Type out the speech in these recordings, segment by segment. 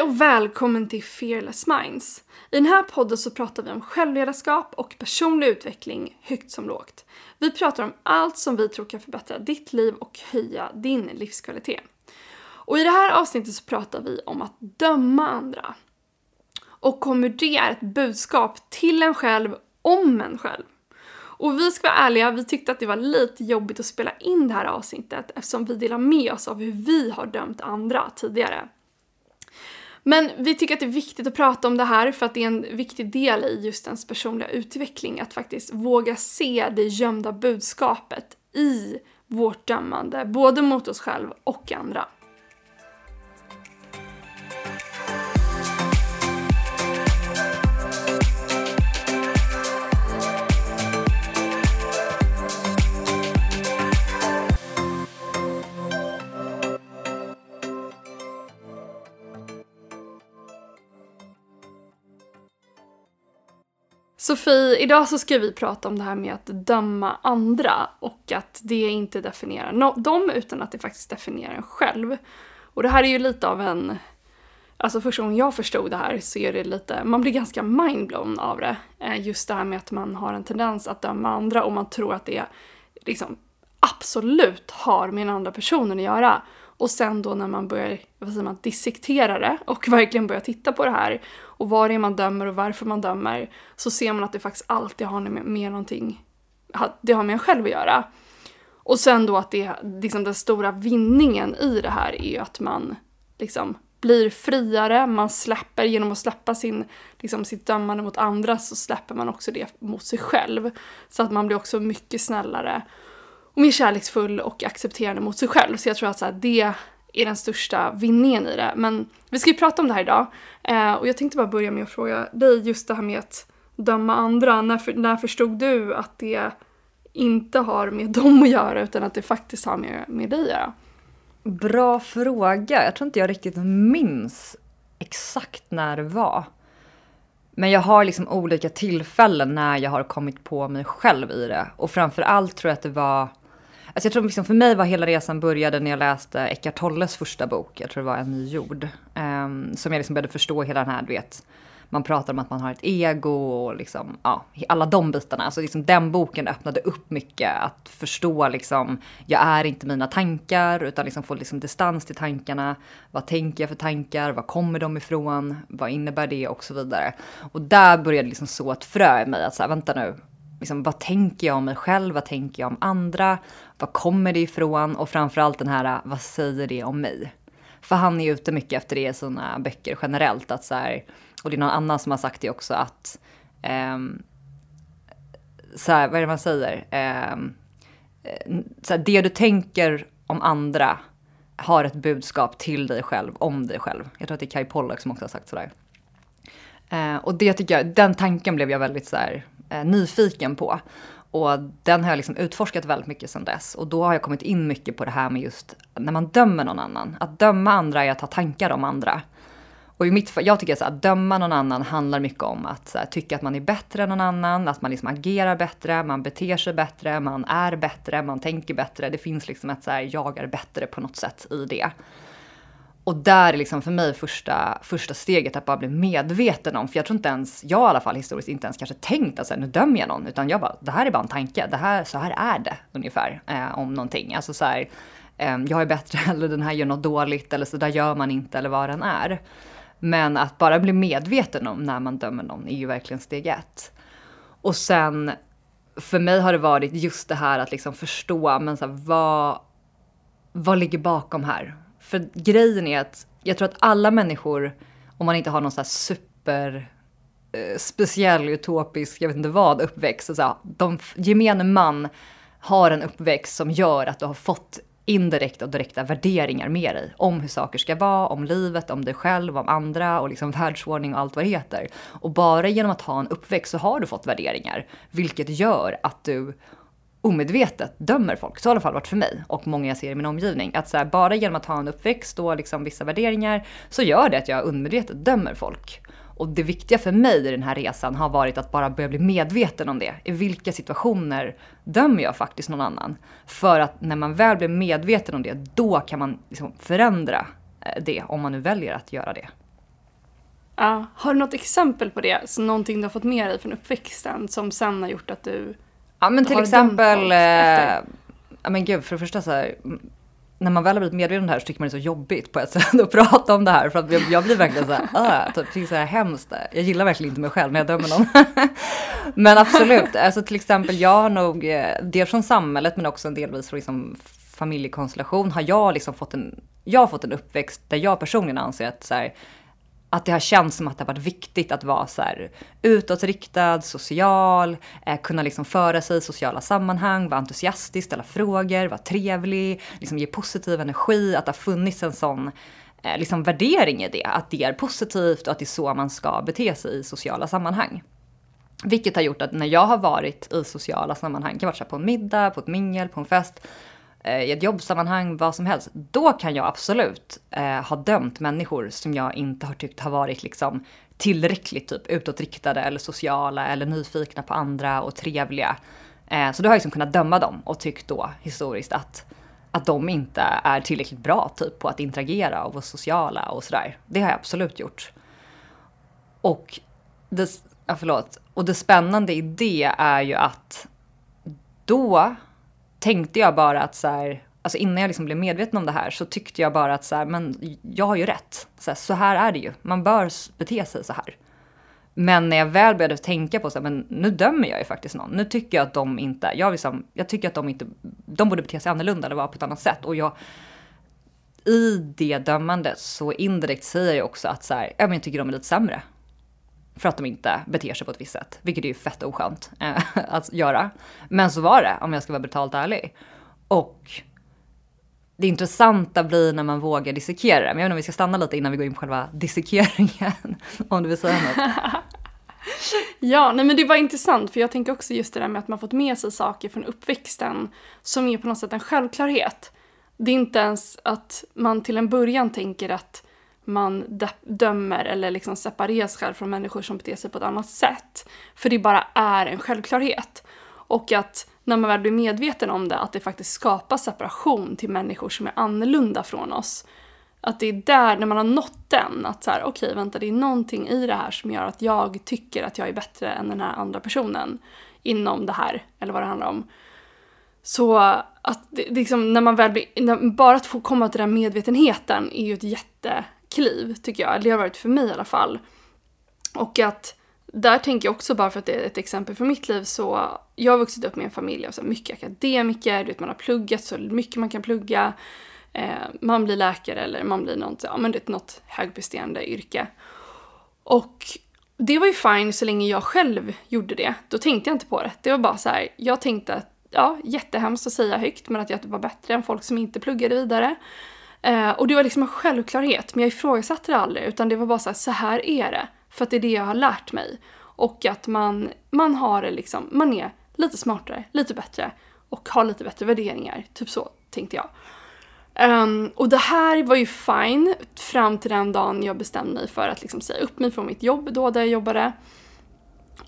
Hej och välkommen till Fearless Minds. I den här podden så pratar vi om självledarskap och personlig utveckling högt som lågt. Vi pratar om allt som vi tror kan förbättra ditt liv och höja din livskvalitet. Och i det här avsnittet så pratar vi om att döma andra. Och om hur det är ett budskap till en själv om en själv. Och vi ska vara ärliga, vi tyckte att det var lite jobbigt att spela in det här avsnittet eftersom vi delar med oss av hur vi har dömt andra tidigare. Men vi tycker att det är viktigt att prata om det här för att det är en viktig del i just ens personliga utveckling att faktiskt våga se det gömda budskapet i vårt dömande, både mot oss själva och andra. Sofie, idag så ska vi prata om det här med att döma andra och att det inte definierar no dem utan att det faktiskt definierar en själv. Och det här är ju lite av en... Alltså första gången jag förstod det här så är det lite, man blir ganska mindblown av det. Eh, just det här med att man har en tendens att döma andra och man tror att det liksom absolut har med den andra personen att göra. Och sen då när man börjar, vad säger man, dissektera det och verkligen börjar titta på det här och vad det är man dömer och varför man dömer så ser man att det faktiskt alltid har med, med någonting, det har med en själv att göra. Och sen då att det, liksom den stora vinningen i det här är ju att man liksom blir friare, man släpper, genom att släppa sin, liksom sitt dömande mot andra så släpper man också det mot sig själv. Så att man blir också mycket snällare och mer kärleksfull och accepterande mot sig själv. Så jag tror att så här, det är den största vinningen i det. Men vi ska ju prata om det här idag. Eh, och jag tänkte bara börja med att fråga dig just det här med att döma andra. När, för, när förstod du att det inte har med dem att göra utan att det faktiskt har med, med dig att göra? Bra fråga. Jag tror inte jag riktigt minns exakt när det var. Men jag har liksom olika tillfällen när jag har kommit på mig själv i det. Och framför allt tror jag att det var Alltså jag tror liksom för mig var hela resan började när jag läste Eckart Tolles första bok, jag tror det var En ny jord. Um, som jag liksom började förstå hela den här, du vet, man pratar om att man har ett ego och liksom, ja, alla de bitarna. Alltså liksom den boken öppnade upp mycket att förstå liksom, jag är inte mina tankar utan liksom få liksom distans till tankarna. Vad tänker jag för tankar? Var kommer de ifrån? Vad innebär det? Och så vidare. Och där började liksom så ett frö i mig att så här, vänta nu, liksom, vad tänker jag om mig själv? Vad tänker jag om andra? Var kommer det ifrån? Och framförallt den här, äh, vad säger det om mig? För han är ute mycket efter det i sina böcker generellt. Att så här, och det är någon annan som har sagt det också att um, så här, vad är det man säger? Um, så här, det du tänker om andra har ett budskap till dig själv, om dig själv. Jag tror att det är Kai Pollak som också har sagt sådär. Eh, och det tycker jag, den tanken blev jag väldigt så här, eh, nyfiken på. Och den har jag liksom utforskat väldigt mycket sedan dess. Och då har jag kommit in mycket på det här med just när man dömer någon annan. Att döma andra är att ha tankar om andra. Och i mitt jag tycker så att döma någon annan handlar mycket om att här, tycka att man är bättre än någon annan, att man liksom agerar bättre, man beter sig bättre, man är bättre, man tänker bättre. Det finns liksom ett så här, jag är bättre på något sätt i det. Och där är liksom för mig första, första steget att bara bli medveten om, för jag tror inte ens, jag i alla fall historiskt inte ens kanske tänkt att så här, nu dömer jag någon, utan jag bara, det här är bara en tanke, det här, så här är det ungefär eh, om någonting. Alltså så här, eh, jag är bättre eller den här gör något dåligt eller så där gör man inte eller vad den är. Men att bara bli medveten om när man dömer någon är ju verkligen steg ett. Och sen, för mig har det varit just det här att liksom förstå, men så här, vad, vad ligger bakom här? För grejen är att jag tror att alla människor, om man inte har någon så här super eh, speciell, utopisk, jag vet inte vad, uppväxt. Så här, de, gemene man har en uppväxt som gör att du har fått indirekta och direkta värderingar med dig om hur saker ska vara, om livet, om dig själv, om andra och liksom världsordning och allt vad det heter. Och bara genom att ha en uppväxt så har du fått värderingar, vilket gör att du omedvetet dömer folk. Så har det i alla fall varit för mig och många jag ser i min omgivning. Att så här, bara genom att ha en uppväxt och liksom vissa värderingar så gör det att jag undermedvetet dömer folk. Och det viktiga för mig i den här resan har varit att bara börja bli medveten om det. I vilka situationer dömer jag faktiskt någon annan? För att när man väl blir medveten om det, då kan man liksom förändra eh, det om man nu väljer att göra det. Ja. Har du något exempel på det? Så någonting du har fått med dig från uppväxten som sen har gjort att du... Ja men till exempel, eh, ja men gud för det första så här, när man väl har blivit medveten om det här så tycker man det är så jobbigt på ett sätt att prata om det här. För att jag, jag blir verkligen så här, äh, typ, tycker så här hemskt. Jag gillar verkligen inte mig själv när jag dömer någon. men absolut, alltså till exempel jag har nog, eh, dels från samhället men också en delvis från liksom familjekonstellation har jag liksom fått en, jag fått en uppväxt där jag personligen anser att så här, att det har känts som att det har varit viktigt att vara så här utåtriktad, social, eh, kunna liksom föra sig i sociala sammanhang, vara entusiastisk, ställa frågor, vara trevlig, liksom ge positiv energi, att det har funnits en sån eh, liksom värdering i det, att det är positivt och att det är så man ska bete sig i sociala sammanhang. Vilket har gjort att när jag har varit i sociala sammanhang, kan vara på en middag, på ett mingel, på en fest, Eh, i ett jobbsammanhang, vad som helst. Då kan jag absolut eh, ha dömt människor som jag inte har tyckt har varit liksom tillräckligt typ utåtriktade eller sociala eller nyfikna på andra och trevliga. Eh, så då har jag liksom kunnat döma dem och tyckt då historiskt att, att de inte är tillräckligt bra typ på att interagera och vara sociala och sådär. Det har jag absolut gjort. Och det, ja, förlåt. Och det spännande i det är ju att då tänkte jag bara att så här, alltså innan jag liksom blev medveten om det här så tyckte jag bara att så här, men jag har ju rätt. Så här, så här är det ju. Man bör bete sig så här. Men när jag väl började tänka på så här, men nu dömer jag ju faktiskt någon. Nu tycker jag att de inte, jag, liksom, jag tycker att de inte, de borde bete sig annorlunda eller vara på ett annat sätt. Och jag, i det dömandet så indirekt säger jag också att så här, jag tycker de är lite sämre. För att de inte beter sig på ett visst sätt. Vilket är ju fett oskönt eh, att göra. Men så var det, om jag ska vara brutalt ärlig. Och det intressanta blir när man vågar dissekera det. Men jag vet inte om vi ska stanna lite innan vi går in på själva dissekeringen. om du vill säga något. Ja, nej men det var intressant för jag tänker också just det där med att man fått med sig saker från uppväxten som är på något sätt en självklarhet. Det är inte ens att man till en början tänker att man dömer eller liksom separerar sig själv från människor som beter sig på ett annat sätt. För det bara är en självklarhet. Och att när man väl blir medveten om det, att det faktiskt skapar separation till människor som är annorlunda från oss. Att det är där, när man har nått den, att så här, okej vänta det är någonting i det här som gör att jag tycker att jag är bättre än den här andra personen inom det här, eller vad det handlar om. Så att det, liksom, när man väl blir, när, bara att få komma till den medvetenheten är ju ett jätte kliv tycker jag, det har varit för mig i alla fall. Och att där tänker jag också, bara för att det är ett exempel från mitt liv, så jag har vuxit upp med en familj av så mycket akademiker, du vet man har pluggat så mycket man kan plugga. Eh, man blir läkare eller man blir något, ja, men det är något högpresterande yrke. Och det var ju fine så länge jag själv gjorde det. Då tänkte jag inte på det. Det var bara så här, jag tänkte att, ja, jättehemskt att säga högt, men att jag var bättre än folk som inte pluggade vidare. Eh, och det var liksom en självklarhet, men jag ifrågasatte det aldrig, utan det var bara så här, så här är det. För att det är det jag har lärt mig. Och att man, man har det liksom, man är lite smartare, lite bättre och har lite bättre värderingar. Typ så tänkte jag. Um, och det här var ju fine fram till den dagen jag bestämde mig för att liksom säga upp mig från mitt jobb då där jag jobbade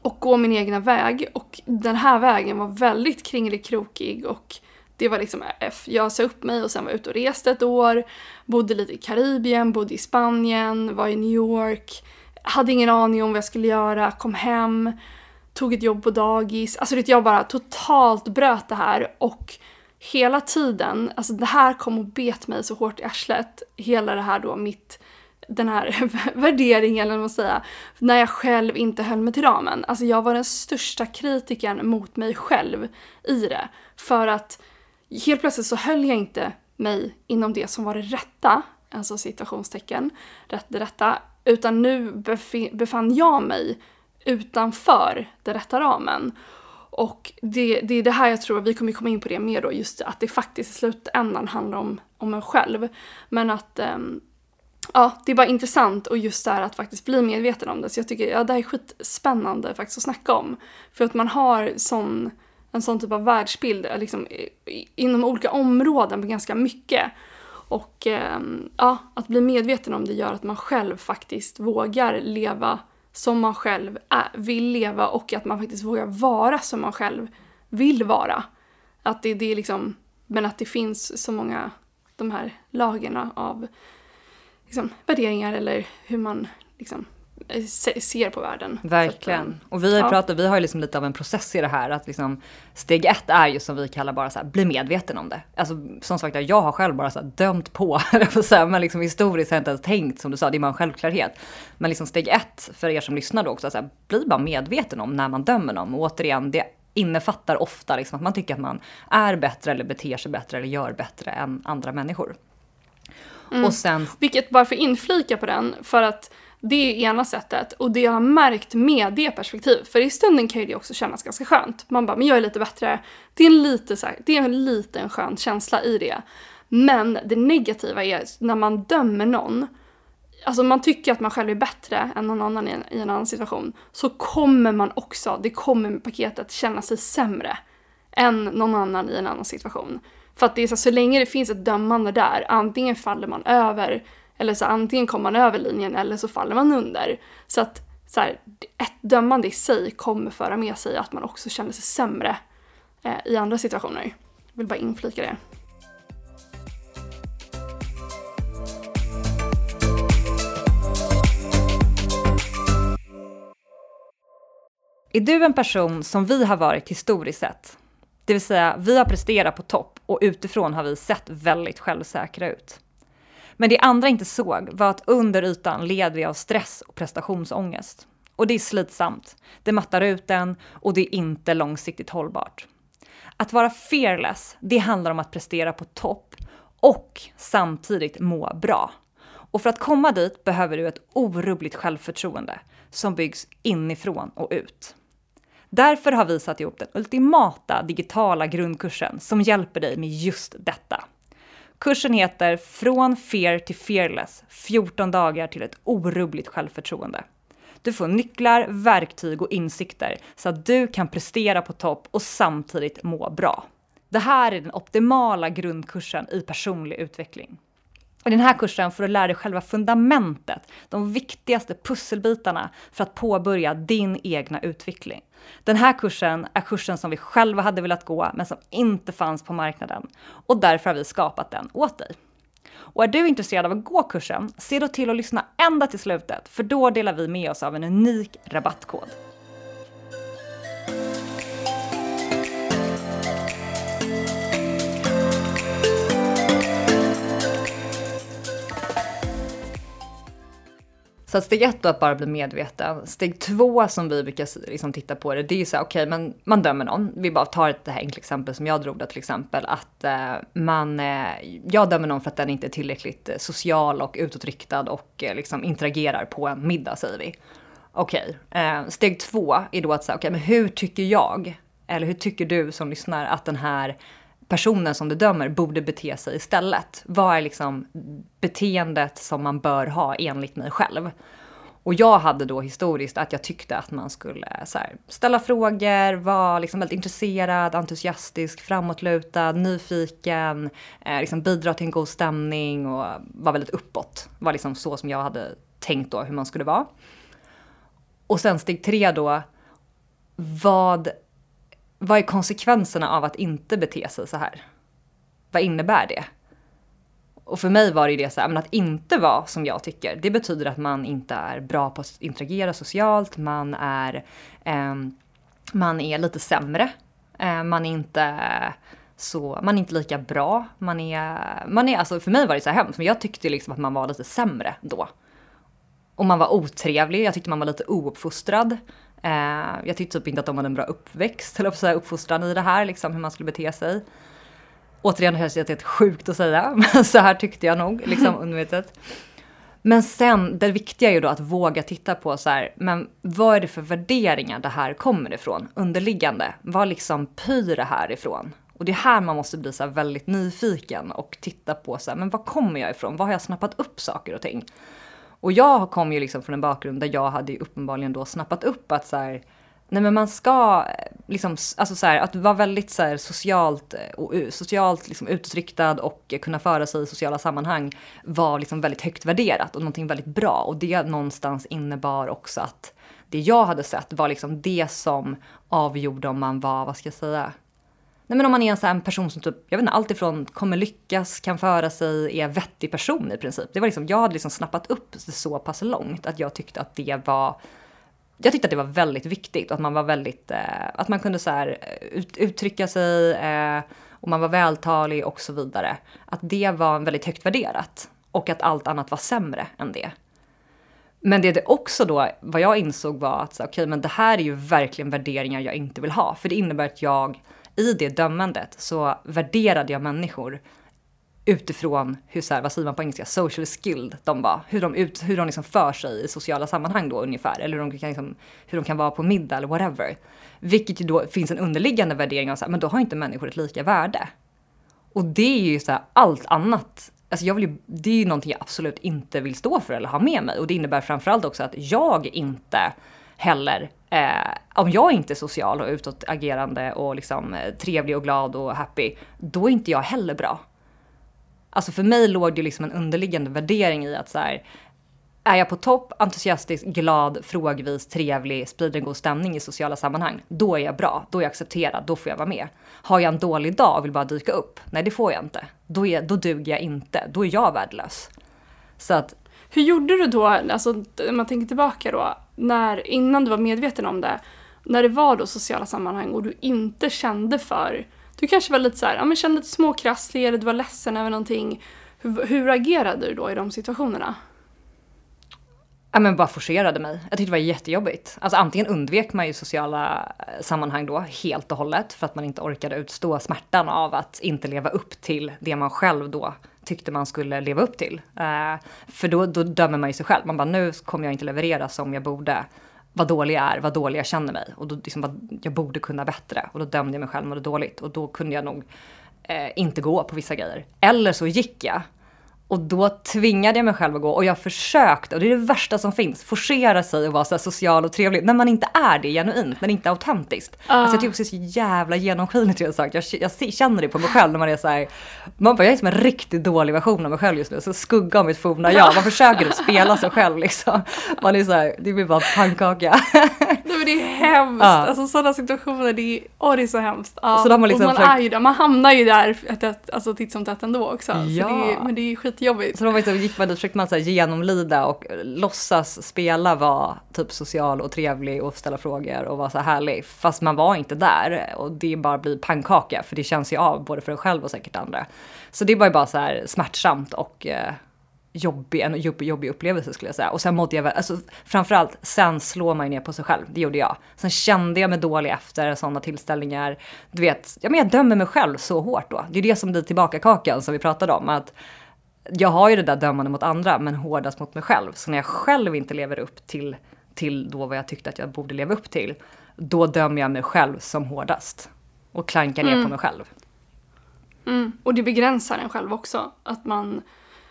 och gå min egna väg. Och den här vägen var väldigt kringelikrokig och det var liksom, F. jag sa upp mig och sen var jag ute och reste ett år, bodde lite i Karibien, bodde i Spanien, var i New York, hade ingen aning om vad jag skulle göra, kom hem, tog ett jobb på dagis. Alltså jag bara totalt bröt det här och hela tiden, alltså det här kom och bet mig så hårt i arslet. Hela det här då, mitt, den här värderingen eller vad man säga, när jag själv inte höll mig till ramen. Alltså jag var den största kritiken mot mig själv i det. För att helt plötsligt så höll jag inte mig inom det som var det rätta, alltså situationstecken, rätt det rätta, utan nu befann jag mig utanför den rätta ramen. Och det, det är det här jag tror, vi kommer komma in på det mer då, just att det faktiskt i slutändan handlar om, om en själv. Men att ehm, ja, det är bara intressant och just det här att faktiskt bli medveten om det. Så jag tycker ja, det här är skitspännande faktiskt att snacka om. För att man har sån, en sån typ av världsbild eh, liksom, inom olika områden på ganska mycket. Och ehm, ja, att bli medveten om det gör att man själv faktiskt vågar leva som man själv är, vill leva och att man faktiskt vågar vara som man själv vill vara. Att det, det är liksom, men att det finns så många, de här lagerna av liksom, värderingar eller hur man liksom, ser på världen. Att, Verkligen. eh, Och vi har, ja. pratat, vi har ju liksom lite av en process i det här. Att liksom, steg ett är ju som vi kallar bara så här, bli medveten om det. Alltså som sagt, jag har själv bara så här, dömt på, att men liksom historiskt har jag inte ens tänkt som du sa, det är bara en självklarhet. Men liksom steg ett för er som lyssnar då också, så här, bli bara medveten om när man dömer någon. Och återigen, det innefattar ofta liksom att man tycker att man är bättre eller beter sig bättre eller gör bättre än andra människor. Mm. Och sen Vilket bara för inflika på den, för att det är ena sättet och det jag har märkt med det perspektivet, för i stunden kan ju det också kännas ganska skönt. Man bara, men jag är lite bättre. Det är en lite så här, det är en liten skön känsla i det. Men det negativa är när man dömer någon, alltså man tycker att man själv är bättre än någon annan i en, i en annan situation, så kommer man också, det kommer med paketet, känna sig sämre än någon annan i en annan situation. För att det är så, så länge det finns ett dömande där, antingen faller man över, eller så antingen kommer man över linjen eller så faller man under. Så att så här, ett dömande i sig kommer föra med sig att man också känner sig sämre eh, i andra situationer. Jag vill bara inflika det. Är du en person som vi har varit historiskt sett? Det vill säga, vi har presterat på topp och utifrån har vi sett väldigt självsäkra ut. Men det andra inte såg var att under ytan led vi av stress och prestationsångest. Och det är slitsamt, det mattar ut en och det är inte långsiktigt hållbart. Att vara fearless, det handlar om att prestera på topp och samtidigt må bra. Och för att komma dit behöver du ett orubbligt självförtroende som byggs inifrån och ut. Därför har vi satt ihop den ultimata digitala grundkursen som hjälper dig med just detta. Kursen heter Från Fear till Fearless 14 dagar till ett orubbligt självförtroende. Du får nycklar, verktyg och insikter så att du kan prestera på topp och samtidigt må bra. Det här är den optimala grundkursen i personlig utveckling. I den här kursen får du lära dig själva fundamentet, de viktigaste pusselbitarna för att påbörja din egna utveckling. Den här kursen är kursen som vi själva hade velat gå, men som inte fanns på marknaden. Och därför har vi skapat den åt dig. Och är du intresserad av att gå kursen, se då till att lyssna ända till slutet, för då delar vi med oss av en unik rabattkod. Så att steg ett då att bara bli medveten. Steg två som vi brukar liksom titta på det, det är ju så här, okej, okay, men man dömer någon. Vi bara tar ett det här enkla exempel som jag drog då till exempel, att eh, man, eh, jag dömer någon för att den inte är tillräckligt eh, social och utåtriktad och eh, liksom interagerar på en middag säger vi. Okej, okay. eh, steg två är då att säga, okej, okay, men hur tycker jag, eller hur tycker du som lyssnar att den här personen som du dömer borde bete sig istället. Vad är liksom beteendet som man bör ha enligt mig själv? Och jag hade då historiskt att jag tyckte att man skulle så här, ställa frågor, vara liksom väldigt intresserad, entusiastisk, framåtlutad, nyfiken, eh, liksom bidra till en god stämning och vara väldigt uppåt. Det var liksom så som jag hade tänkt då hur man skulle vara. Och sen steg tre då, vad vad är konsekvenserna av att inte bete sig så här? Vad innebär det? Och för mig var det ju det så här, men att inte vara som jag tycker, det betyder att man inte är bra på att interagera socialt, man är, eh, man är lite sämre, eh, man är inte så, man är inte lika bra, man är, man är, alltså för mig var det så här hemskt, men jag tyckte liksom att man var lite sämre då. Och man var otrevlig, jag tyckte man var lite ouppfostrad. Eh, jag tyckte typ inte att de hade en bra uppväxt, eller säga uppfostran i det här, liksom hur man skulle bete sig. Återigen känns det helt sjukt att säga, men så här tyckte jag nog, liksom undermedvetet. Men sen, det viktiga är ju då att våga titta på så här, men vad är det för värderingar det här kommer ifrån? Underliggande, vad liksom pyr det här ifrån? Och det är här man måste bli så väldigt nyfiken och titta på så här, men var kommer jag ifrån? Var har jag snappat upp saker och ting? Och jag kom ju liksom från en bakgrund där jag hade ju uppenbarligen då snappat upp att så här, nej men man ska eh, liksom, alltså så här, att vara väldigt så här socialt, eh, och, socialt liksom utåtriktad och kunna föra sig i sociala sammanhang var liksom väldigt högt värderat och någonting väldigt bra. Och det någonstans innebar också att det jag hade sett var liksom det som avgjorde om man var, vad ska jag säga, Nej men om man är en sån person som typ, jag vet inte, alltifrån kommer lyckas, kan föra sig, är vettig person i princip. Det var liksom, jag hade liksom snappat upp det så pass långt att jag tyckte att det var jag tyckte att det var väldigt viktigt att man var väldigt, eh, att man kunde så här, eh, ut, uttrycka sig eh, och man var vältalig och så vidare. Att det var väldigt högt värderat och att allt annat var sämre än det. Men det det också då, vad jag insåg var att okej, okay, men det här är ju verkligen värderingar jag inte vill ha, för det innebär att jag i det dömandet så värderade jag människor utifrån hur, så här, vad säger man på engelska, social skilled de var. Hur de, ut, hur de liksom för sig i sociala sammanhang då ungefär. Eller hur de kan, liksom, hur de kan vara på middag eller whatever. Vilket ju då finns en underliggande värdering av så här, men då har inte människor ett lika värde. Och det är ju så här, allt annat. Alltså jag vill ju, det är ju någonting jag absolut inte vill stå för eller ha med mig. Och det innebär framförallt också att jag inte heller, eh, om jag inte är social och utåtagerande och liksom eh, trevlig och glad och happy, då är inte jag heller bra. Alltså för mig låg det liksom en underliggande värdering i att så här, är jag på topp, entusiastisk, glad, frågvis, trevlig, sprider en god stämning i sociala sammanhang, då är jag bra, då är jag accepterad, då får jag vara med. Har jag en dålig dag och vill bara dyka upp, nej det får jag inte. Då, är, då duger jag inte, då är jag värdelös. Så att... Hur gjorde du då, alltså om man tänker tillbaka då, när, innan du var medveten om det, när det var då sociala sammanhang och du inte kände för du kanske var lite så här, ja men kände lite småkrasslig eller du var ledsen över någonting. Hur, hur agerade du då i de situationerna? Ja men bara forcerade mig. Jag tyckte det var jättejobbigt. Alltså antingen undvek man ju sociala eh, sammanhang då helt och hållet för att man inte orkade utstå smärtan av att inte leva upp till det man själv då tyckte man skulle leva upp till. Eh, för då, då dömer man ju sig själv. Man bara nu kommer jag inte leverera som jag borde vad dålig jag är, vad dålig jag känner mig. Och då liksom vad, jag borde kunna bättre. Och då dömde jag mig själv mådde dåligt. Och då kunde jag nog eh, inte gå på vissa grejer. Eller så gick jag och då tvingade jag mig själv att gå och jag försökte, och det är det värsta som finns, forcera sig och vara så social och trevlig när man inte är det genuint, när det inte är autentiskt. Uh. Alltså jag tycker också det är så jävla genomskinligt jag sagt. Jag, jag känner det på mig själv när man är så här, man bara jag är som en riktigt dålig version av mig själv just nu, så skugga av mitt forna jag. Man försöker spela sig själv liksom. Man är så här, det blir bara pannkaka. Nej men det är hemskt, uh. alltså sådana situationer, det är, åh det är så hemskt. Uh. Så man, liksom man, försökt... är ju man hamnar ju där alltså, titt som tätt ändå också. Ja. Det är, men det är skit skitjobbigt. Så då liksom, gick man dit försökte man så här, genomlida och låtsas spela vara typ social och trevlig och ställa frågor och vara så här härlig. Fast man var inte där och det bara blir pannkaka för det känns ju av både för en själv och säkert andra. Så det var ju bara så här smärtsamt och eh, jobbig, en jobbig, jobbig upplevelse skulle jag säga. Och sen mådde jag, alltså framförallt, sen slår man ju ner på sig själv. Det gjorde jag. Sen kände jag mig dålig efter sådana tillställningar. Du vet, ja men jag dömer mig själv så hårt då. Det är det som blir tillbaka kakan som vi pratade om. Att jag har ju det där dömande mot andra men hårdast mot mig själv. Så när jag själv inte lever upp till, till då vad jag tyckte att jag borde leva upp till, då dömer jag mig själv som hårdast. Och klankar ner mm. på mig själv. Mm. Och det begränsar en själv också. Att man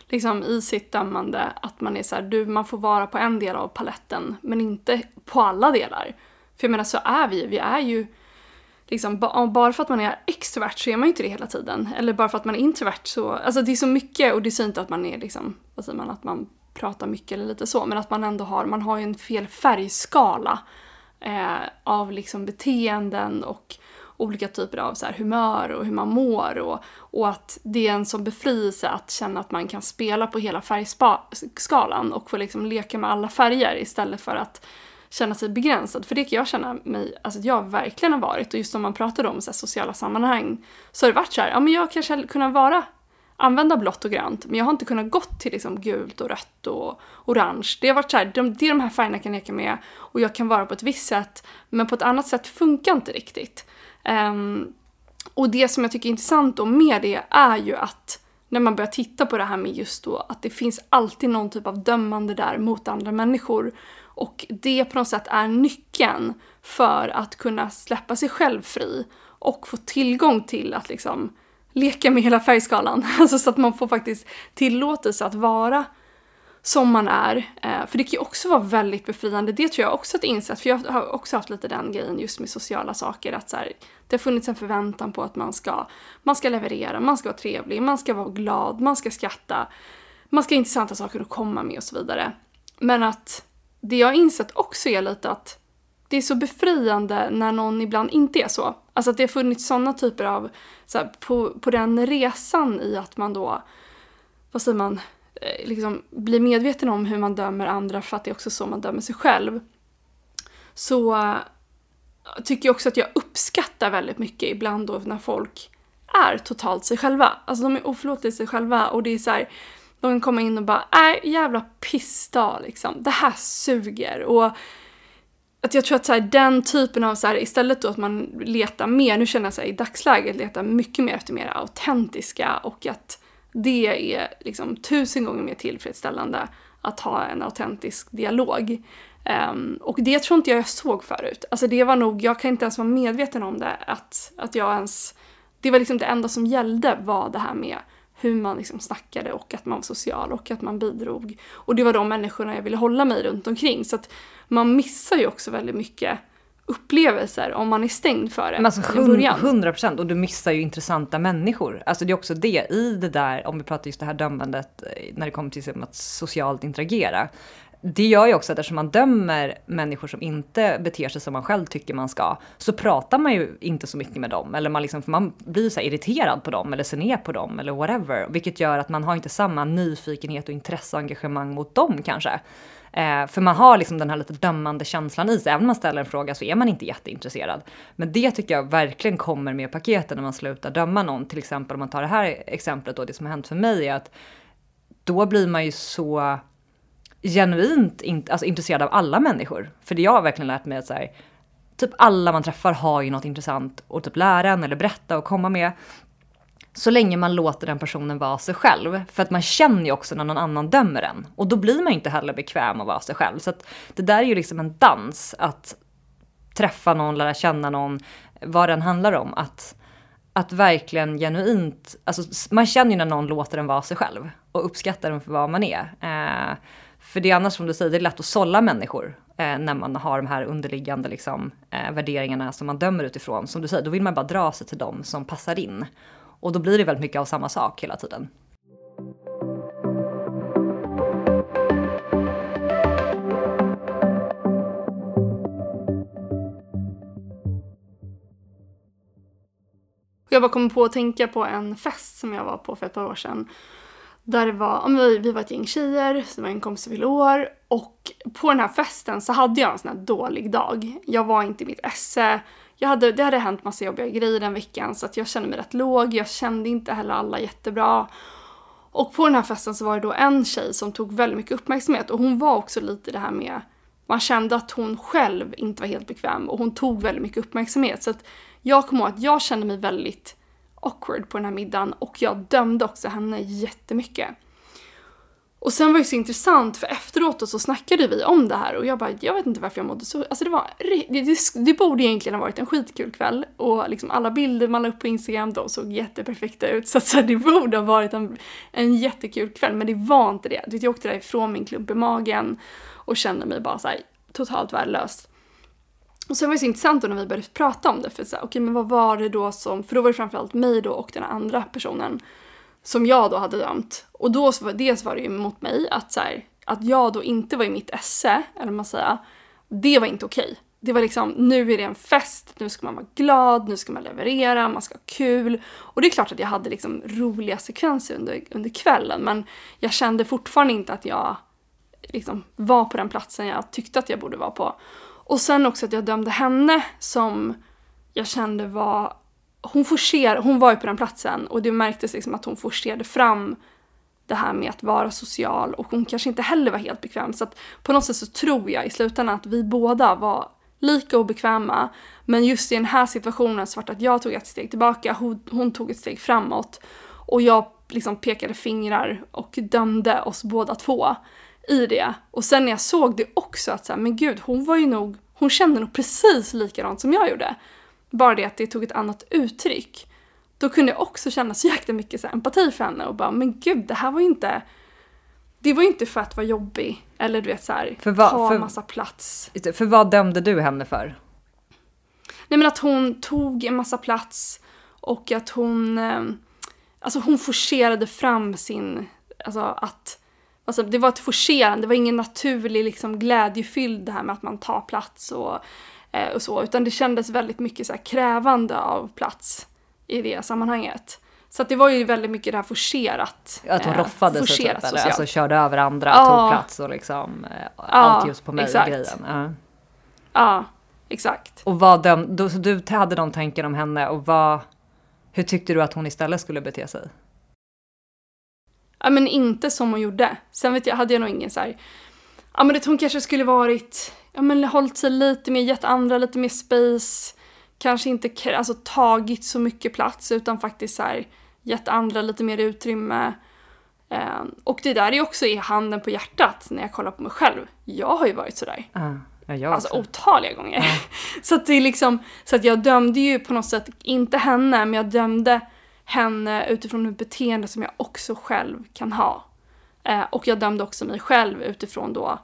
liksom i sitt dömande, att man är så här, du man får vara på en del av paletten men inte på alla delar. För jag menar så är vi, vi är ju liksom, bara för att man är extrovert så är man ju inte det hela tiden. Eller bara för att man är introvert så, alltså det är så mycket och det säger inte att man är liksom, vad säger man, att man pratar mycket eller lite så, men att man ändå har, man har ju en fel färgskala eh, av liksom beteenden och olika typer av så här humör och hur man mår och, och att det är en sån befrielse att känna att man kan spela på hela färgskalan och få liksom leka med alla färger istället för att känna sig begränsad. För det kan jag känna mig, alltså att jag verkligen har varit och just om man pratar om så här, sociala sammanhang så har det varit så här, ja men jag kanske kunnat vara använda blått och grönt men jag har inte kunnat gått till liksom gult och rött och orange. Det har varit så här, de, det är de här färgerna jag kan leka med och jag kan vara på ett visst sätt men på ett annat sätt funkar inte riktigt. Um, och det som jag tycker är intressant då med det är ju att när man börjar titta på det här med just då att det finns alltid någon typ av dömande där mot andra människor och det på något sätt är nyckeln för att kunna släppa sig själv fri och få tillgång till att liksom leka med hela färgskalan. Alltså så att man får faktiskt tillåtelse att vara som man är. Eh, för det kan ju också vara väldigt befriande. Det tror jag också att insett, för jag har också haft lite den grejen just med sociala saker. Att så här, det har funnits en förväntan på att man ska, man ska leverera, man ska vara trevlig, man ska vara glad, man ska skratta, man ska ha intressanta saker att komma med och så vidare. Men att det jag har insett också är lite att det är så befriande när någon ibland inte är så. Alltså att det har funnits sådana typer av, så här, på, på den resan i att man då, vad säger man, Eh, liksom blir medveten om hur man dömer andra för att det är också så man dömer sig själv. Så eh, tycker jag också att jag uppskattar väldigt mycket ibland då när folk är totalt sig själva. Alltså de är oförlåtliga sig själva och det är så här, de kan komma in och bara, äh, jävla pissdag liksom. Det här suger. Och att jag tror att så här, den typen av, så här, istället då att man letar mer, nu känner jag så här, i dagsläget letar mycket mer efter mer autentiska och att det är liksom tusen gånger mer tillfredsställande att ha en autentisk dialog. Um, och det tror inte jag jag såg förut. Alltså det var nog, jag kan inte ens vara medveten om det, att, att jag ens, det var liksom det enda som gällde var det här med hur man liksom snackade och att man var social och att man bidrog. Och det var de människorna jag ville hålla mig runt omkring. Så att man missar ju också väldigt mycket upplevelser om man är stängd för det Men alltså, i början. 100 procent och du missar ju intressanta människor. Alltså det är också det i det där, om vi pratar just det här dömandet eh, när det kommer till att socialt interagera det gör ju också att eftersom man dömer människor som inte beter sig som man själv tycker man ska, så pratar man ju inte så mycket med dem. Eller man, liksom, man blir så irriterad på dem eller ser ner på dem eller whatever. Vilket gör att man har inte samma nyfikenhet och intresse och engagemang mot dem kanske. Eh, för man har liksom den här lite dömande känslan i sig. Även om man ställer en fråga så är man inte jätteintresserad. Men det tycker jag verkligen kommer med paketen när man slutar döma någon. Till exempel om man tar det här exemplet då, det som har hänt för mig är att då blir man ju så genuint in, alltså, intresserad av alla människor. För det jag har verkligen lärt mig att så här, typ alla man träffar har ju något intressant att typ lära en eller berätta och komma med. Så länge man låter den personen vara sig själv. För att man känner ju också när någon annan dömer en. Och då blir man ju inte heller bekväm att vara sig själv. Så att det där är ju liksom en dans. Att träffa någon, lära känna någon, vad den handlar om. Att, att verkligen genuint, alltså man känner ju när någon låter en vara sig själv. Och uppskattar den för vad man är. Eh, för det är annars som du säger, det är lätt att sålla människor eh, när man har de här underliggande liksom, eh, värderingarna som man dömer utifrån. Som du säger, då vill man bara dra sig till dem som passar in. Och då blir det väldigt mycket av samma sak hela tiden. Jag bara kom på att tänka på en fest som jag var på för ett par år sedan. Där det var, vi, vi var ett gäng tjejer, det var en kompis som fyllde år och på den här festen så hade jag en sån här dålig dag. Jag var inte i mitt esse. Jag hade, det hade hänt massa jobbiga grejer den veckan så att jag kände mig rätt låg. Jag kände inte heller alla jättebra. Och på den här festen så var det då en tjej som tog väldigt mycket uppmärksamhet och hon var också lite det här med man kände att hon själv inte var helt bekväm och hon tog väldigt mycket uppmärksamhet. Så att jag kommer ihåg att jag kände mig väldigt awkward på den här middagen och jag dömde också henne jättemycket. Och sen var det så intressant för efteråt så snackade vi om det här och jag bara, jag vet inte varför jag mådde så, alltså det var, det, det, det borde egentligen ha varit en skitkul kväll och liksom alla bilder man la upp på Instagram de såg jätteperfekta ut så, så det borde ha varit en, en jättekul kväll men det var inte det. Du vet Jag åkte därifrån min klump i magen och kände mig bara så här, totalt värdelös. Och sen var det så intressant då när vi började prata om det, för så okej okay, men vad var det då som, för då var det framförallt mig då och den andra personen som jag då hade dömt. Och då så var, dels var det ju mot mig att så här, att jag då inte var i mitt esse, eller man säger, det var inte okej. Okay. Det var liksom, nu är det en fest, nu ska man vara glad, nu ska man leverera, man ska ha kul. Och det är klart att jag hade liksom roliga sekvenser under, under kvällen, men jag kände fortfarande inte att jag liksom var på den platsen jag tyckte att jag borde vara på. Och sen också att jag dömde henne som jag kände var... Hon forcer, hon var ju på den platsen och det märktes liksom att hon forcerade fram det här med att vara social och hon kanske inte heller var helt bekväm. Så att på något sätt så tror jag i slutändan att vi båda var lika obekväma. Men just i den här situationen så var det att jag tog ett steg tillbaka, hon, hon tog ett steg framåt. Och jag liksom pekade fingrar och dömde oss båda två i det. Och sen när jag såg det också att så här, men gud, hon var ju nog, hon kände nog precis likadant som jag gjorde. Bara det att det tog ett annat uttryck. Då kunde jag också känna så jäkla mycket så här, empati för henne och bara, men gud, det här var ju inte det var ju inte för att vara jobbig eller du vet såhär, ta för, massa plats. För vad dömde du henne för? Nej men att hon tog en massa plats och att hon, eh, alltså hon forcerade fram sin, alltså att Alltså det var ett forcerande, det var ingen naturlig liksom glädjefylld det här med att man tar plats och och så, utan det kändes väldigt mycket så här krävande av plats i det sammanhanget. Så det var ju väldigt mycket det här forcerat. Att hon eh, roffade sig typ, eller? socialt. Alltså körde över andra, Ja. tog plats och liksom eh, allt just på mig exakt. grejen. Ja. Ja, exakt. Och vad döm, då, så du hade de tanken om henne och vad, hur tyckte du att hon istället skulle bete sig? Ja men inte som hon gjorde. Sen vet jag, hade jag nog ingen så här. Ja men det hon kanske skulle varit, ja men hållit sig lite mer, gett andra lite mer space. Kanske inte alltså, tagit så mycket plats utan faktiskt så här gett andra lite mer utrymme. Eh, och det där är också i handen på hjärtat när jag kollar på mig själv. Jag har ju varit sådär. Ja, ja, jag Alltså också. otaliga gånger. så att det är liksom, så att jag dömde ju på något sätt, inte henne, men jag dömde henne utifrån ett beteende som jag också själv kan ha. Eh, och jag dömde också mig själv utifrån då,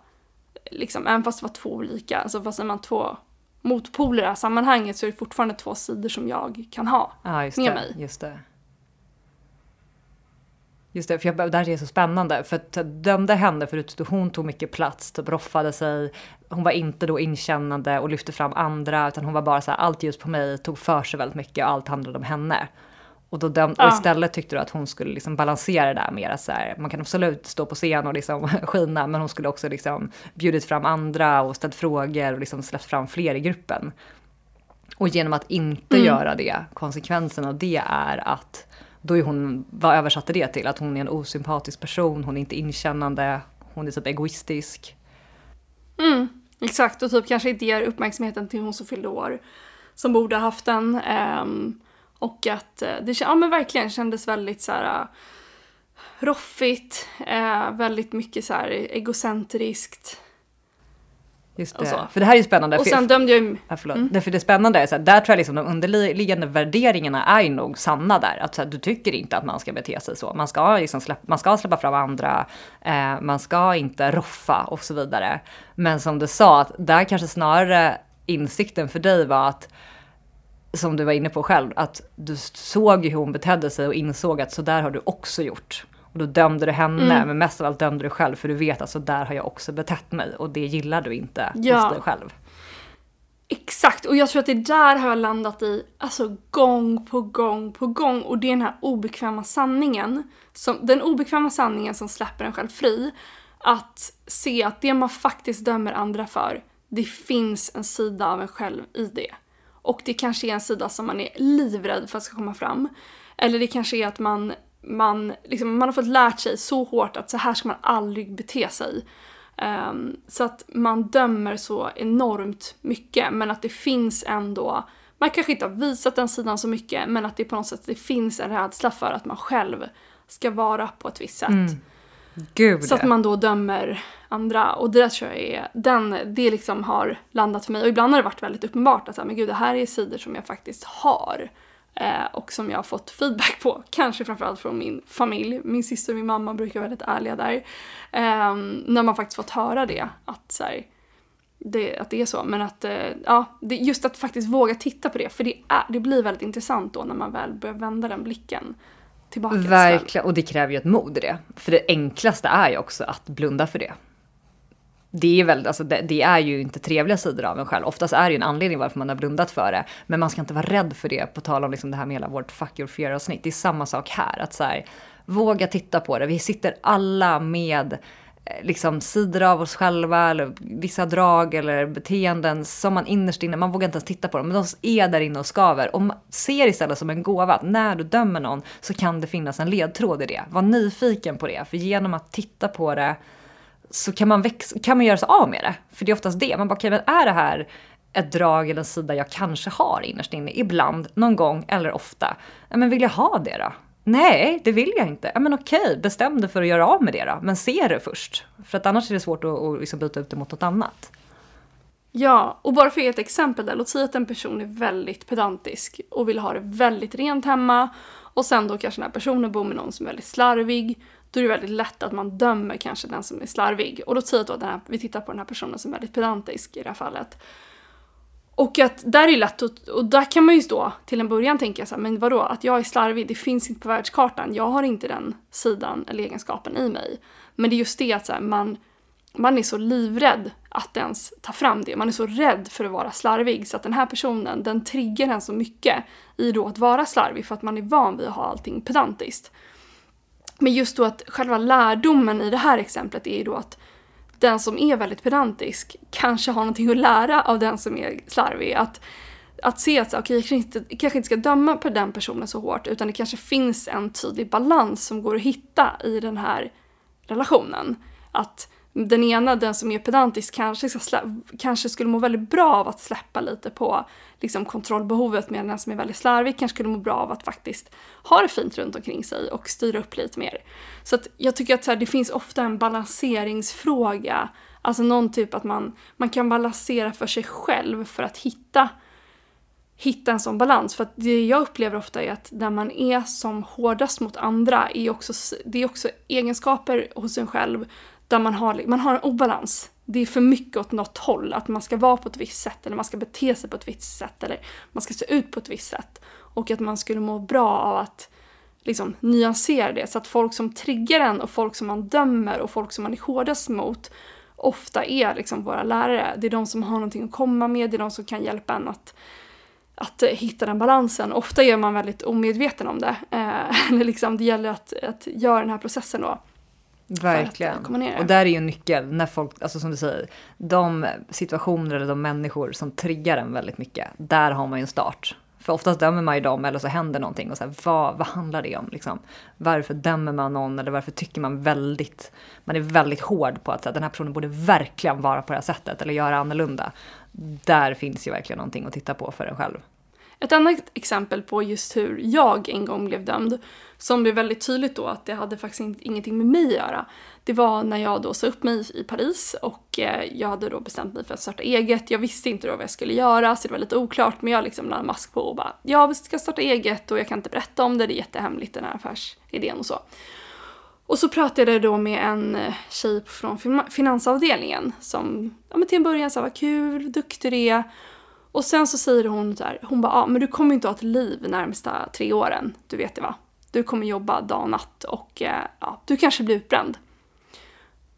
liksom, även fast det var två olika, alltså säger man, två motpoler i det här sammanhanget så är det fortfarande två sidor som jag kan ha. Just med det. mig. Just det. Just det, för jag, det här är så spännande. För att dömde henne för att hon tog mycket plats, typ roffade sig. Hon var inte då inkännande och lyfte fram andra, utan hon var bara så här, allt ljus på mig, tog för sig väldigt mycket och allt handlade om henne. Och, då döm, och Ja. istället tyckte du att hon skulle liksom balansera det där mer så här, man kan absolut stå på scen och liksom skina, men hon skulle också liksom bjudit fram andra och ställt frågor och liksom släppt fram fler i gruppen. Och genom att inte Mm. göra det, konsekvensen av det är att då är hon, vad översatte det till? Att hon är en osympatisk person, hon är inte inkännande, hon är typ egoistisk. Mm, exakt, och typ kanske inte ger uppmärksamheten till hon som fyllde år som borde ha haft den. ehm, och att eh, det ja, men verkligen kändes väldigt så här uh, roffigt, eh, väldigt mycket så här egocentriskt. Just Och det. så. För det här är ju spännande. Och för- sen dömde jag ju... Ja, förlåt. Mm. Därför det spännande är så här, där tror jag liksom de underliggande värderingarna är ju nog sanna där. Att så här, du tycker inte att man ska bete sig så. Man ska, liksom släppa, man ska släppa fram andra, eh, man ska inte roffa och så vidare. Men som du sa, att där kanske snarare insikten för dig var att som du var inne på själv, att du såg hur hon betedde sig och insåg att så där har du också gjort. Och då dömde du henne, Mm. men mest av allt dömde du själv för du vet att så där har jag också betett mig och det gillar du inte Ja. hos dig själv. Exakt, och jag tror att det där har jag landat i alltså gång på gång på gång och det är den här obekväma sanningen, som, den obekväma sanningen som släpper en själv fri, att se att det man faktiskt dömer andra för, det finns en sida av en själv i det. Och det kanske är en sida som man är livrädd för att ska komma fram. Eller det kanske är att man, man, liksom, man har fått lärt sig så hårt att så här ska man aldrig bete sig. Um, så att man dömer så enormt mycket men att det finns ändå, man kanske inte har visat den sidan så mycket men att det på något sätt det finns en rädsla för att man själv ska vara på ett visst sätt. Mm. Gud Så att man då dömer andra och det där tror jag är, den, det liksom har landat för mig och ibland har det varit väldigt uppenbart att så här, men gud det här är sidor som jag faktiskt har. Eh, och som jag har fått feedback på, kanske framförallt från min familj. Min syster och min mamma brukar vara väldigt ärliga där. Eh, när man faktiskt fått höra det, att, så här, det, att det är så. Men att, eh, ja, det, just att faktiskt våga titta på det, för det, är, det blir väldigt intressant då när man väl börjar vända den blicken tillbaka. Verkligen, och det kräver ju ett mod i det. För det enklaste är ju också att blunda för det. Det är, väl, alltså det, det är ju inte trevliga sidor av en själv. Oftast är det ju en anledning varför man har blundat för det. Men man ska inte vara rädd för det, på tal om liksom det här med hela vårt fuck your fear avsnitt. Det är samma sak här. Att så här, våga titta på det. Vi sitter alla med Eh, liksom sidor av oss själva eller vissa drag eller beteenden som man innerst inne, man vågar inte ens titta på dem, men de är där inne och skaver. Och man ser istället som en gåva att när du dömer någon så kan det finnas en ledtråd i det. Var nyfiken på det, för genom att titta på det så kan man, växa, kan man göra sig av med det. För det är oftast det, man bara, okay, men är det här ett drag eller en sida jag kanske har innerst inne, ibland, någon gång eller ofta. Ja, men vill jag ha det då? Nej, det vill jag inte. Ja, men okej, bestäm dig för att göra av med det då. Men se det först. För att annars är det svårt att, att liksom byta ut det mot något annat. Ja, och bara för att ge ett exempel där, låt säga att en person är väldigt pedantisk och vill ha det väldigt rent hemma och sen då kanske den här personen bor med någon som är väldigt slarvig. Då är det väldigt lätt att man dömer kanske den som är slarvig. Och då säger jag att den här, vi tittar på den här personen som är väldigt pedantisk i det här fallet. Och att där är lätt att, och där kan man ju då till en början tänka så här, men vadå, att jag är slarvig, det finns inte på världskartan, jag har inte den sidan eller egenskapen i mig. Men det är just det att så här, man man är så livrädd att ens ta fram det. Man är så rädd för att vara slarvig så att den här personen den triggar en så mycket i då att vara slarvig för att man är van vid att ha allting pedantiskt. Men just då att själva lärdomen i det här exemplet är ju då att den som är väldigt pedantisk kanske har någonting att lära av den som är slarvig. Att, att se att okay, jag kanske inte, kanske inte ska döma på den personen så hårt utan det kanske finns en tydlig balans som går att hitta i den här relationen. Att den ena, den som är pedantisk, kanske, ska kanske skulle må väldigt bra av att släppa lite på liksom, kontrollbehovet medan den som är väldigt slarvig kanske skulle må bra av att faktiskt ha det fint runt omkring sig och styra upp lite mer. Så att jag tycker att så här, det finns ofta en balanseringsfråga, alltså någon typ att man, man kan balansera för sig själv för att hitta hitta en sån balans. För att det jag upplever ofta är att där man är som hårdast mot andra är också, det är också egenskaper hos en själv där man har, man har en obalans. Det är för mycket åt något håll, att man ska vara på ett visst sätt eller man ska bete sig på ett visst sätt eller man ska se ut på ett visst sätt. Och att man skulle må bra av att liksom nyansera det så att folk som triggar en och folk som man dömer och folk som man är hårdast mot ofta är liksom våra lärare. Det är de som har någonting att komma med, det är de som kan hjälpa en att, att eh, hitta den balansen. Ofta är man väldigt omedveten om det. Eh, eller liksom, det gäller att, att göra den här processen då. Verkligen. Och där är ju nyckeln när folk, alltså som du säger, de situationer eller de människor som triggar en väldigt mycket, där har man ju en start. För oftast dömer man ju dem eller så händer någonting och så här, vad, vad handlar det om liksom? Varför dömer man någon eller varför tycker man väldigt, man är väldigt hård på att så här, den här personen borde verkligen vara på det här sättet eller göra annorlunda. Där finns ju verkligen någonting att titta på för en själv. Ett annat exempel på just hur jag en gång blev dömd, som blev väldigt tydligt då att det hade faktiskt ingenting med mig att göra. Det var när jag då sa upp mig i Paris och eh, jag hade då bestämt mig för att starta eget. Jag visste inte då vad jag skulle göra så det var lite oklart men jag liksom la mask på och bara jag ska starta eget och jag kan inte berätta om det, det är jättehemligt den här affärsidén och så. Och så pratade jag då med en eh, tjej från finansavdelningen som ja, men till en början sa vad kul, duktig du är och sen så säger hon så här, hon bara, ja men du kommer inte ha ett liv närmsta tre åren, du vet det va? Du kommer jobba dag och natt och eh, ja, du kanske blir utbränd.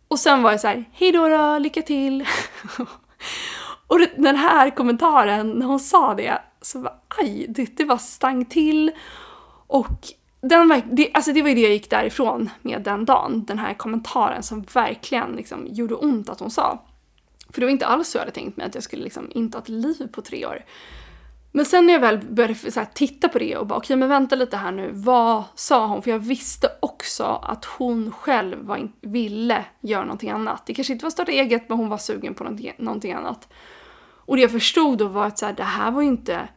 Och sen var jag så här, hej då, då lycka till! och den här kommentaren, när hon sa det, så var aj, det, det var stang till. Och den, det, alltså det var ju det jag gick därifrån med den dagen, den här kommentaren som verkligen liksom gjorde ont att hon sa. För det var inte alls så jag hade tänkt mig att jag skulle liksom inte ha ett liv på tre år. Men sen när jag väl började så titta på det och bara okej okay, men vänta lite här nu, vad sa hon? För jag visste också att hon själv var ville göra någonting annat. Det kanske inte var starta eget men hon var sugen på någonting, någonting annat. Och det jag förstod då var att så här, det här var ju inte,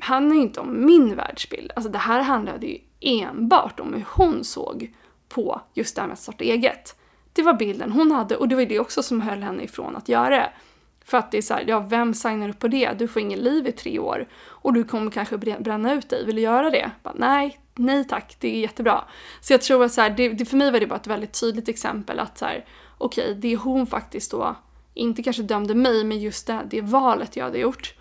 handlar ju inte om min världsbild. Alltså det här handlade ju enbart om hur hon såg på just det här med att starta eget. Det var bilden hon hade och det var det också som höll henne ifrån att göra det. För att det är så här, ja vem signar upp på det? Du får ingen liv i tre år och du kommer kanske bränna ut dig. Vill du göra det? Bara, nej, nej tack, det är jättebra. Så jag tror att så här, det, det, för mig var det bara ett väldigt tydligt exempel att så här, okej, okay, det hon faktiskt då inte kanske dömde mig, men just det, det valet jag hade gjort.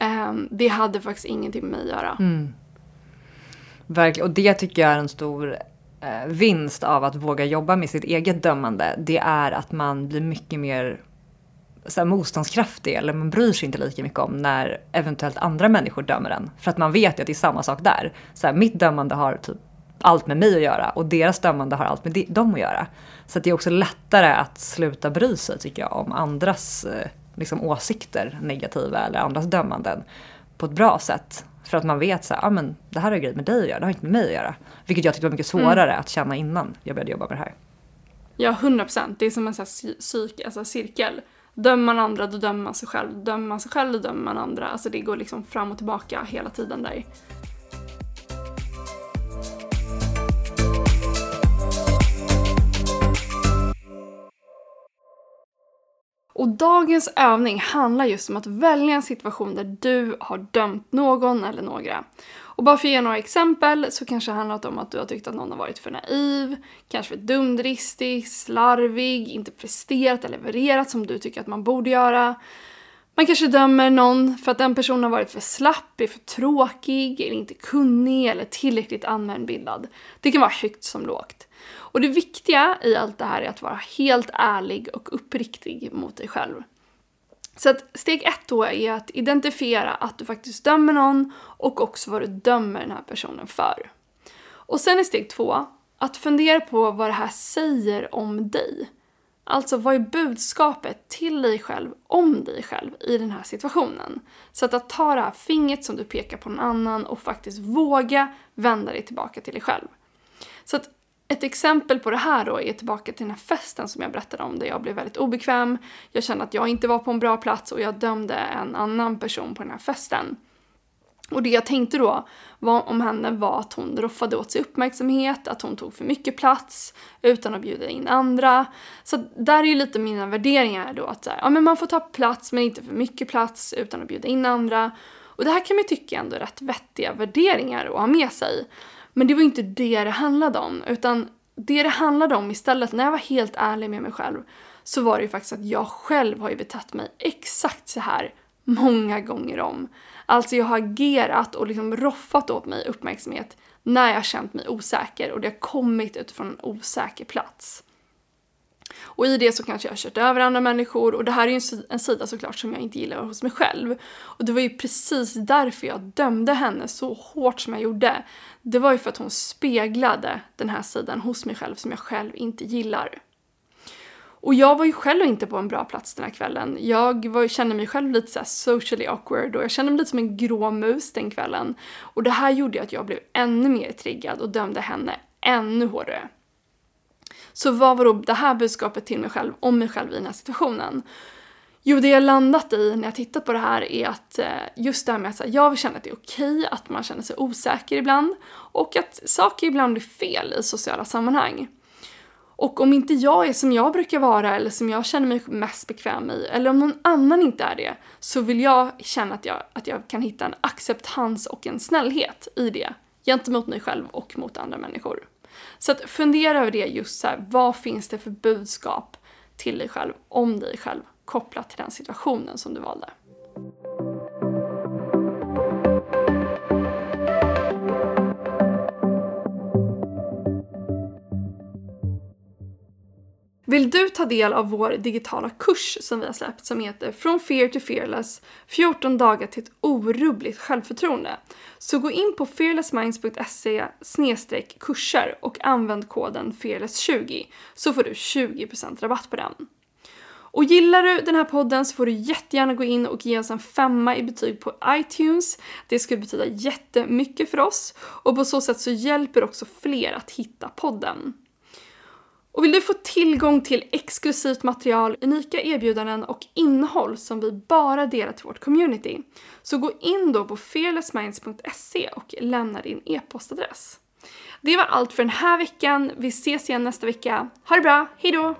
Um, det hade faktiskt ingenting med mig att göra. Mm. Verkligen, och det tycker jag är en stor Eh, vinst av att våga jobba med sitt eget dömande, det är att man blir mycket mer så här, motståndskraftig eller man bryr sig inte lika mycket om när eventuellt andra människor dömer en. För att man vet ju att det är samma sak där. Så här, mitt dömande har typ allt med mig att göra och deras dömande har allt med dem att göra. Så att det är också lättare att sluta bry sig tycker jag om andras eh, liksom, åsikter, negativa eller andras dömanden på ett bra sätt. För att man vet så här, ah, men det här har grejer med dig att göra, det har inte med mig att göra. Vilket jag tyckte var mycket mm. svårare mm. att känna innan jag började jobba med det här. Ja, hundra procent. Det är som en sån här psyk, alltså cirkel. Dömer man andra, då dömer man sig själv. Dömer man sig själv, då dömer man andra. Alltså det går liksom fram och tillbaka hela tiden där. Och dagens övning handlar just om att välja en situation där du har dömt någon eller några. Och bara för att ge några exempel så kanske det handlat om att du har tyckt att någon har varit för naiv, kanske för dumdristig, slarvig, inte presterat eller levererat som du tycker att man borde göra. Man kanske dömer någon för att den personen har varit för slapp, är för tråkig, eller inte kunnig eller tillräckligt allmänbildad. Det kan vara högt som lågt. Och det viktiga i allt det här är att vara helt ärlig och uppriktig mot dig själv. Så att steg ett då är att identifiera att du faktiskt dömer någon och också vad du dömer den här personen för. Och sen är steg två att fundera på vad det här säger om dig. Alltså vad är budskapet till dig själv om dig själv i den här situationen? Så att, att ta det här fingret som du pekar på någon annan och faktiskt våga vända dig tillbaka till dig själv. Så att ett exempel på det här då är tillbaka till den här festen som jag berättade om där jag blev väldigt obekväm. Jag kände att jag inte var på en bra plats och jag dömde en annan person på den här festen. Och det jag tänkte då var om henne var att hon roffade åt sig uppmärksamhet, att hon tog för mycket plats utan att bjuda in andra. Så där är ju lite mina värderingar då att ja, men man får ta plats men inte för mycket plats utan att bjuda in andra. Och det här kan man tycka ändå är rätt vettiga värderingar att ha med sig. Men det var inte det det handlade om, utan det det handlade om istället, när jag var helt ärlig med mig själv, så var det ju faktiskt att jag själv har ju betett mig exakt så här många gånger om. Alltså jag har agerat och liksom roffat åt mig uppmärksamhet när jag känt mig osäker och det har kommit utifrån en osäker plats. Och i det så kanske jag har kört över andra människor och det här är ju en sida såklart som jag inte gillar hos mig själv. Och det var ju precis därför jag dömde henne så hårt som jag gjorde. Det var ju för att hon speglade den här sidan hos mig själv som jag själv inte gillar. Och jag var ju själv inte på en bra plats den här kvällen. Jag var, kände mig själv lite såhär socially awkward och jag kände mig lite som en grå mus den kvällen. Och det här gjorde att jag blev ännu mer triggad och dömde henne ännu hårdare. Så vad var då det här budskapet till mig själv om mig själv i den här situationen? Jo, det jag landat i när jag tittat på det här är att eh, just det här med att jag vill känna att det är okej att man känner sig osäker ibland och att saker ibland blir fel i sociala sammanhang. Och om inte jag är som jag brukar vara eller som jag känner mig mest bekväm i, eller om någon annan inte är det, så vill jag känna att jag, att jag kan hitta en acceptans och en snällhet i det gentemot mig själv och mot andra människor. Så att fundera över det just så här, vad finns det för budskap till dig själv, om dig själv, kopplat till den situationen som du valde. Vill du ta del av vår digitala kurs som vi har släppt som heter Från Fear to Fearless 14 dagar till ett orubbligt självförtroende så gå in på fearlessminds.se kurser och använd koden fearless20 så får du 20% rabatt på den. Och gillar du den här podden så får du jättegärna gå in och ge oss en femma i betyg på iTunes. Det skulle betyda jättemycket för oss och på så sätt så hjälper också fler att hitta podden. Och vill du få tillgång till exklusivt material, unika erbjudanden och innehåll som vi bara delar till vårt community, så gå in då på fearlessminds.se och lämna din e-postadress. Det var allt för den här veckan. Vi ses igen nästa vecka. Ha det bra, hejdå!